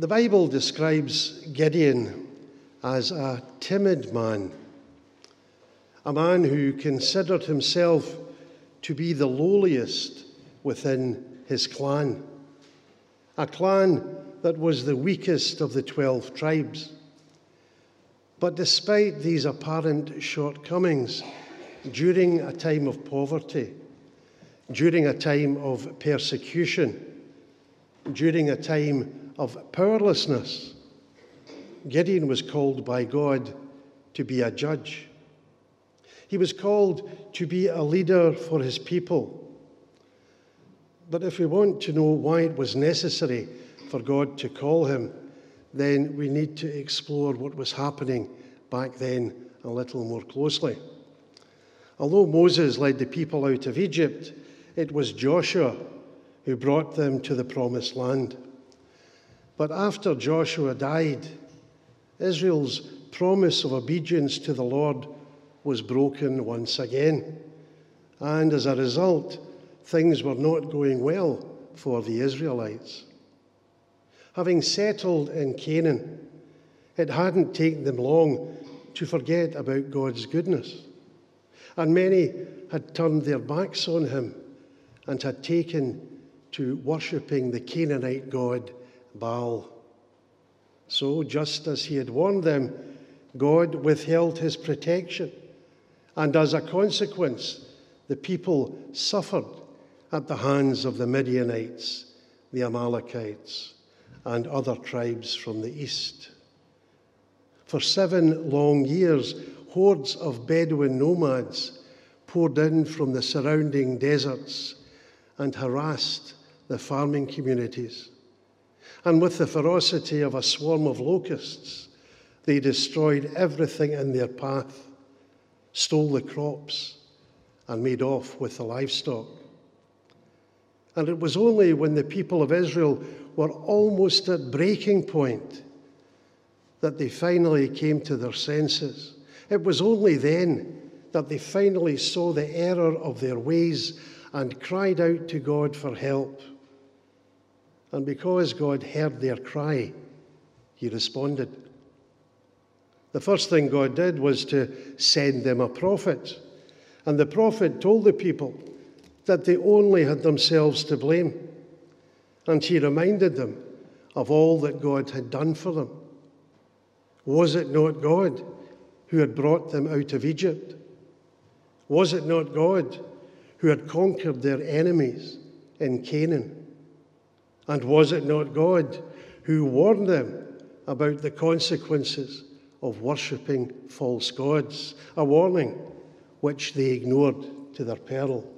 The Bible describes Gideon as a timid man, a man who considered himself to be the lowliest within his clan, a clan that was the weakest of the 12 tribes. But despite these apparent shortcomings, during a time of poverty, during a time of persecution, during a time of powerlessness, Gideon was called by God to be a judge. He was called to be a leader for his people. But if we want to know why it was necessary for God to call him, then we need to explore what was happening back then a little more closely. Although Moses led the people out of Egypt, it was Joshua who brought them to the promised land. But after Joshua died, Israel's promise of obedience to the Lord was broken once again. And as a result, things were not going well for the Israelites. Having settled in Canaan, it hadn't taken them long to forget about God's goodness. And many had turned their backs on him and had taken to worshipping the Canaanite god Baal. So, just as he had warned them, God withheld his protection. And as a consequence, the people suffered at the hands of the Midianites, the Amalekites, and other tribes from the east. For seven long years, hordes of Bedouin nomads poured in from the surrounding deserts and harassed the farming communities. And with the ferocity of a swarm of locusts, they destroyed everything in their path, stole the crops, and made off with the livestock. And it was only when the people of Israel were almost at breaking point that they finally came to their senses. It was only then that they finally saw the error of their ways and cried out to God for help. And because God heard their cry, He responded. The first thing God did was to send them a prophet. And the prophet told the people that they only had themselves to blame. And he reminded them of all that God had done for them. Was it not God who had brought them out of Egypt? Was it not God who had conquered their enemies in Canaan? And was it not God who warned them about the consequences of worshipping false gods? A warning which they ignored to their peril.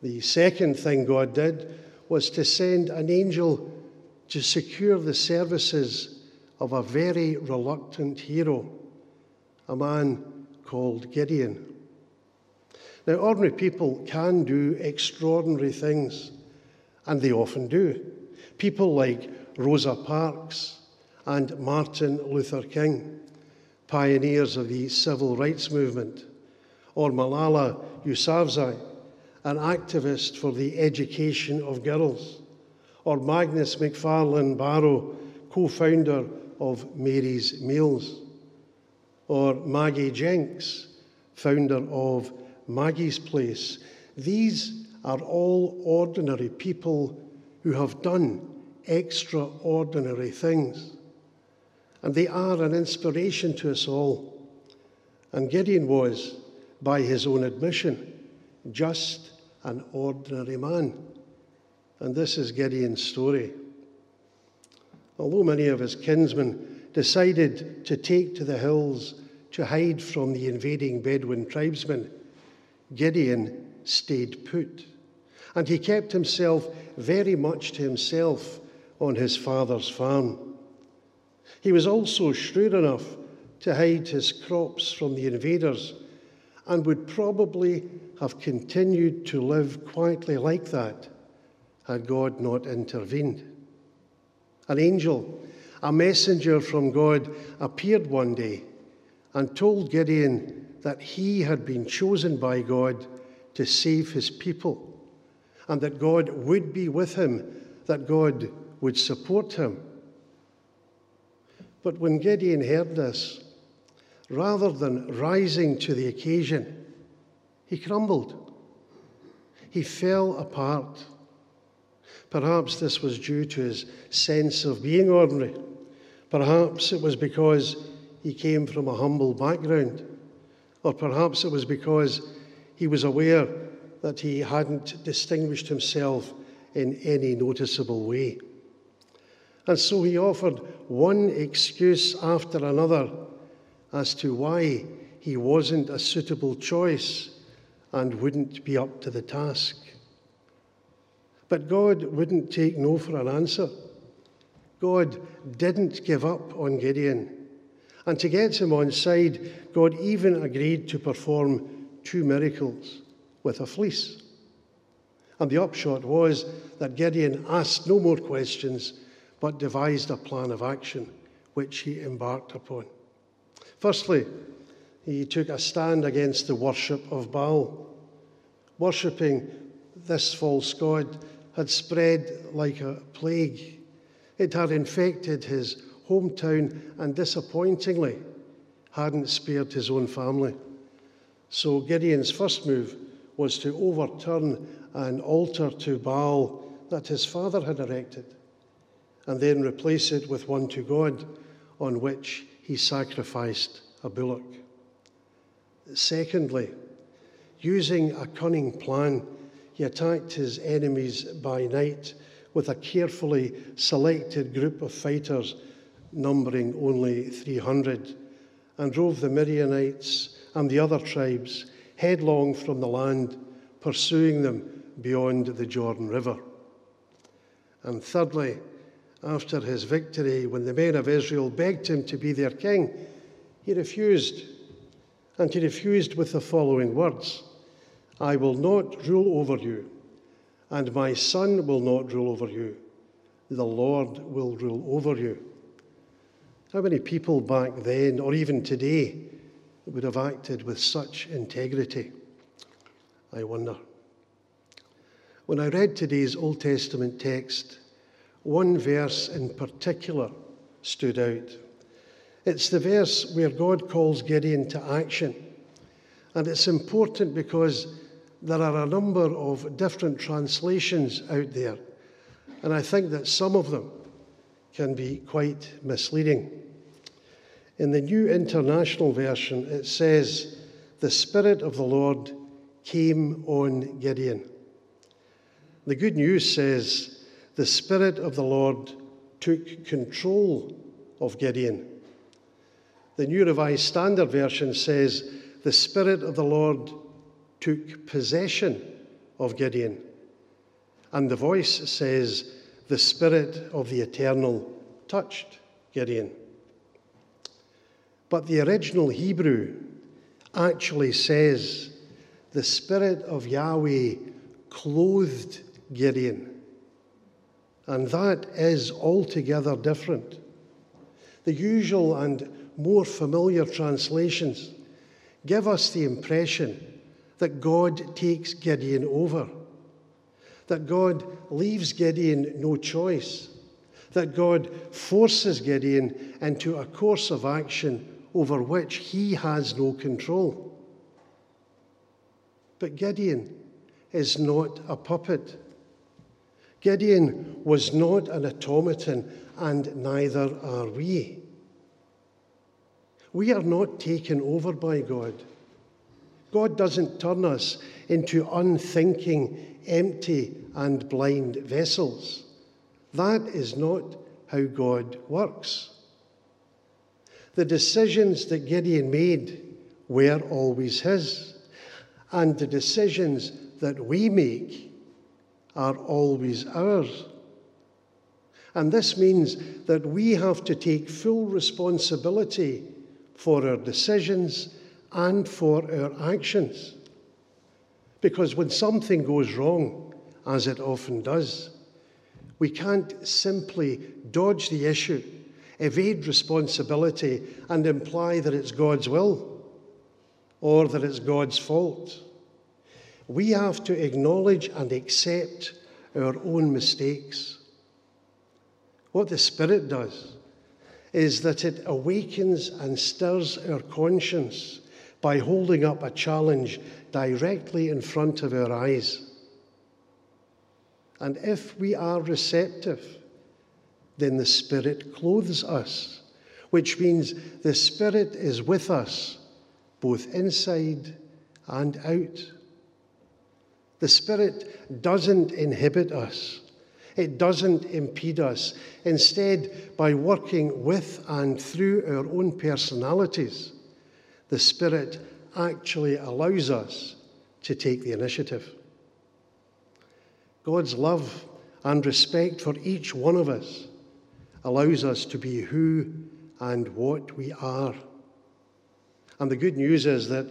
The second thing God did was to send an angel to secure the services of a very reluctant hero, a man called Gideon. Now, ordinary people can do extraordinary things, and they often do. People like Rosa Parks and Martin Luther King, pioneers of the civil rights movement, or Malala Yousafzai, an activist for the education of girls, or Magnus MacFarlane Barrow, co founder of Mary's Meals, or Maggie Jencks, founder of Maggie's Place. These are all ordinary people who have done extraordinary things. And they are an inspiration to us all. And Gideon was, by his own admission, just an ordinary man. And this is Gideon's story. Although many of his kinsmen decided to take to the hills to hide from the invading Bedouin tribesmen, Gideon stayed put. And he kept himself very much to himself on his father's farm. He was also shrewd enough to hide his crops from the invaders and would probably have continued to live quietly like that had God not intervened. An angel, a messenger from God, appeared one day and told Gideon that he had been chosen by God to save his people and that God would be with him, that God would support him. But when Gideon heard this, rather than rising to the occasion, he crumbled. He fell apart. Perhaps this was due to his sense of being ordinary. Perhaps it was because he came from a humble background. Or perhaps it was because he was aware that he hadn't distinguished himself in any noticeable way. And so he offered one excuse after another as to why he wasn't a suitable choice and wouldn't be up to the task. But God wouldn't take no for an answer. God didn't give up on Gideon. And to get him on side, God even agreed to perform two miracles with a fleece. And the upshot was that Gideon asked no more questions, but devised a plan of action, which he embarked upon. Firstly, he took a stand against the worship of Baal. Worshipping this false god had spread like a plague. It had infected his hometown and disappointingly hadn't spared his own family. So Gideon's first move was to overturn an altar to Baal that his father had erected and then replace it with one to God on which he sacrificed a bullock. Secondly, using a cunning plan, he attacked his enemies by night with a carefully selected group of fighters numbering only 300 and drove the Midianites and the other tribes headlong from the land, pursuing them beyond the Jordan River. And thirdly, after his victory, when the men of Israel begged him to be their king, he refused. And he refused with the following words I will not rule over you, and my son will not rule over you. The Lord will rule over you. How many people back then, or even today, would have acted with such integrity? I wonder. When I read today's Old Testament text, one verse in particular stood out. It's the verse where God calls Gideon to action. And it's important because there are a number of different translations out there. And I think that some of them can be quite misleading. In the New International Version, it says, The Spirit of the Lord came on Gideon. The Good News says, The Spirit of the Lord took control of Gideon. The New Revised Standard Version says, The Spirit of the Lord took possession of Gideon. And the voice says, The Spirit of the Eternal touched Gideon. But the original Hebrew actually says, The Spirit of Yahweh clothed Gideon. And that is altogether different. The usual and more familiar translations give us the impression that God takes Gideon over, that God leaves Gideon no choice, that God forces Gideon into a course of action over which he has no control. But Gideon is not a puppet. Gideon was not an automaton, and neither are we. We are not taken over by God. God doesn't turn us into unthinking, empty, and blind vessels. That is not how God works. The decisions that Gideon made were always his, and the decisions that we make are always ours. And this means that we have to take full responsibility for our decisions and for our actions. Because when something goes wrong, as it often does, we can't simply dodge the issue, evade responsibility, and imply that it's God's will or that it's God's fault. We have to acknowledge and accept our own mistakes. What the Spirit does is that it awakens and stirs our conscience by holding up a challenge directly in front of our eyes. And if we are receptive, then the Spirit clothes us, which means the Spirit is with us both inside and out. The Spirit doesn't inhibit us. It doesn't impede us. Instead, by working with and through our own personalities, the Spirit actually allows us to take the initiative. God's love and respect for each one of us allows us to be who and what we are. And the good news is that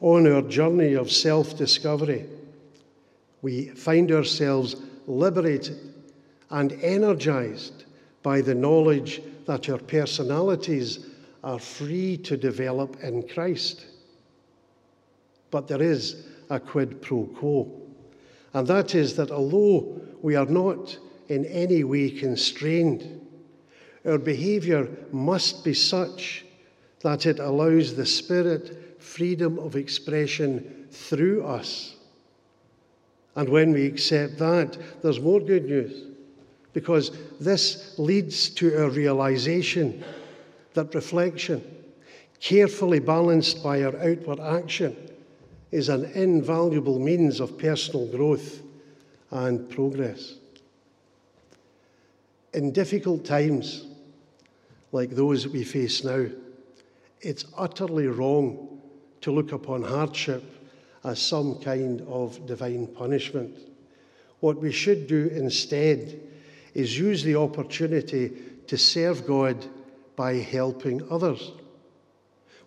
on our journey of self discovery, we find ourselves liberated and energized by the knowledge that our personalities are free to develop in Christ. But there is a quid pro quo, and that is that although we are not in any way constrained, our behaviour must be such that it allows the Spirit freedom of expression through us. And when we accept that, there's more good news because this leads to a realization that reflection, carefully balanced by our outward action, is an invaluable means of personal growth and progress. In difficult times like those we face now, it's utterly wrong to look upon hardship as some kind of divine punishment. What we should do instead is use the opportunity to serve God by helping others.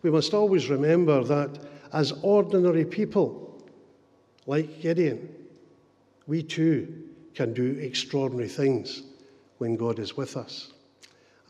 We must always remember that as ordinary people, like Gideon, we too can do extraordinary things when God is with us.